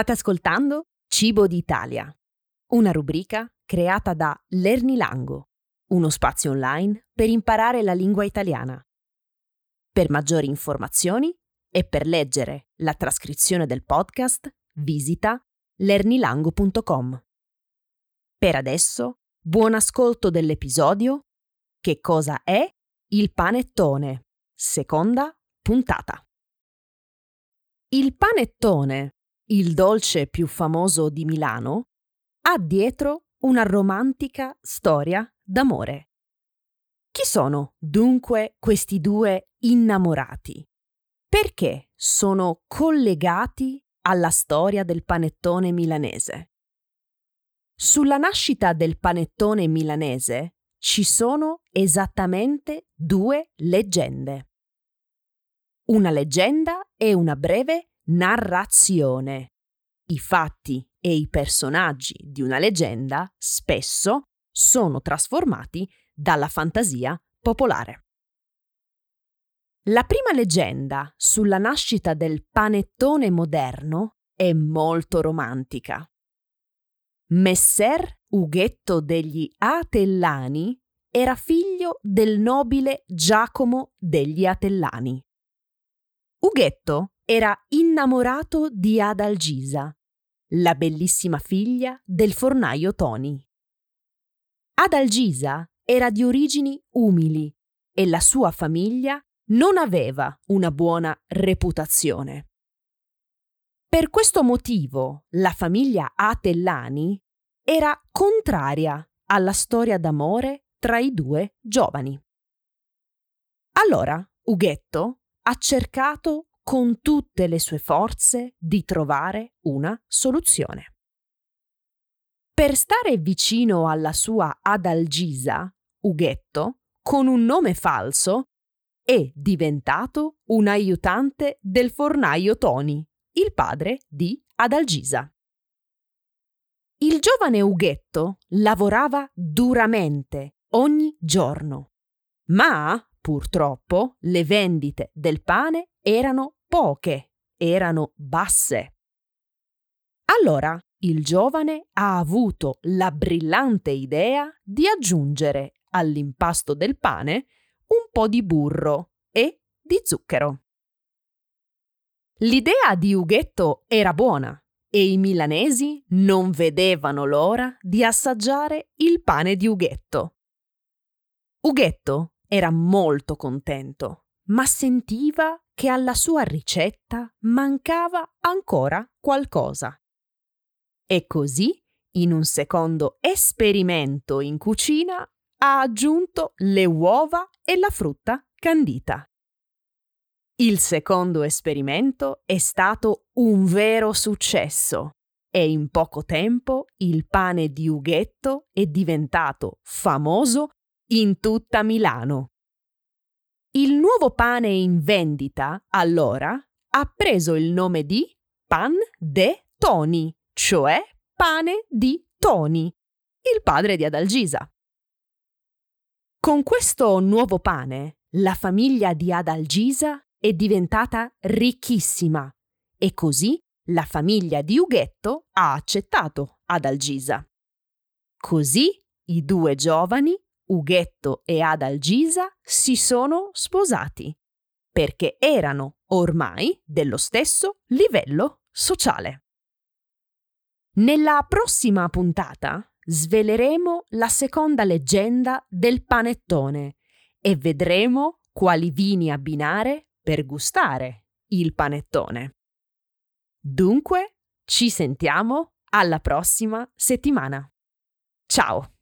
State ascoltando Cibo d'Italia, una rubrica creata da Lernilango, uno spazio online per imparare la lingua italiana. Per maggiori informazioni e per leggere la trascrizione del podcast, visita lernilango.com. Per adesso, buon ascolto dell'episodio Che cosa è il panettone? Seconda puntata. Il panettone il dolce più famoso di Milano, ha dietro una romantica storia d'amore. Chi sono dunque questi due innamorati? Perché sono collegati alla storia del panettone milanese? Sulla nascita del panettone milanese ci sono esattamente due leggende. Una leggenda e una breve narrazione. I fatti e i personaggi di una leggenda spesso sono trasformati dalla fantasia popolare. La prima leggenda sulla nascita del panettone moderno è molto romantica. Messer Ughetto degli Atellani era figlio del nobile Giacomo degli Atellani. Ughetto era innamorato di Adalgisa, la bellissima figlia del fornaio Toni. Adalgisa era di origini umili e la sua famiglia non aveva una buona reputazione. Per questo motivo la famiglia Atellani era contraria alla storia d'amore tra i due giovani. Allora Ughetto ha cercato con tutte le sue forze di trovare una soluzione. Per stare vicino alla sua Adalgisa, Ughetto, con un nome falso, è diventato un aiutante del fornaio Toni, il padre di Adalgisa. Il giovane Ughetto lavorava duramente ogni giorno, ma purtroppo le vendite del pane erano poche, erano basse. Allora il giovane ha avuto la brillante idea di aggiungere all'impasto del pane un po' di burro e di zucchero. L'idea di Ughetto era buona e i milanesi non vedevano l'ora di assaggiare il pane di Ughetto. Ughetto era molto contento, ma sentiva che alla sua ricetta mancava ancora qualcosa. E così, in un secondo esperimento in cucina, ha aggiunto le uova e la frutta candita. Il secondo esperimento è stato un vero successo e in poco tempo il pane di Ughetto è diventato famoso in tutta Milano. Il nuovo pane in vendita, allora, ha preso il nome di Pan de Toni, cioè pane di Toni, il padre di Adalgisa. Con questo nuovo pane, la famiglia di Adalgisa è diventata ricchissima e così la famiglia di Ughetto ha accettato Adalgisa. Così i due giovani Ughetto e Adalgisa si sono sposati perché erano ormai dello stesso livello sociale. Nella prossima puntata sveleremo la seconda leggenda del panettone e vedremo quali vini abbinare per gustare il panettone. Dunque, ci sentiamo alla prossima settimana. Ciao!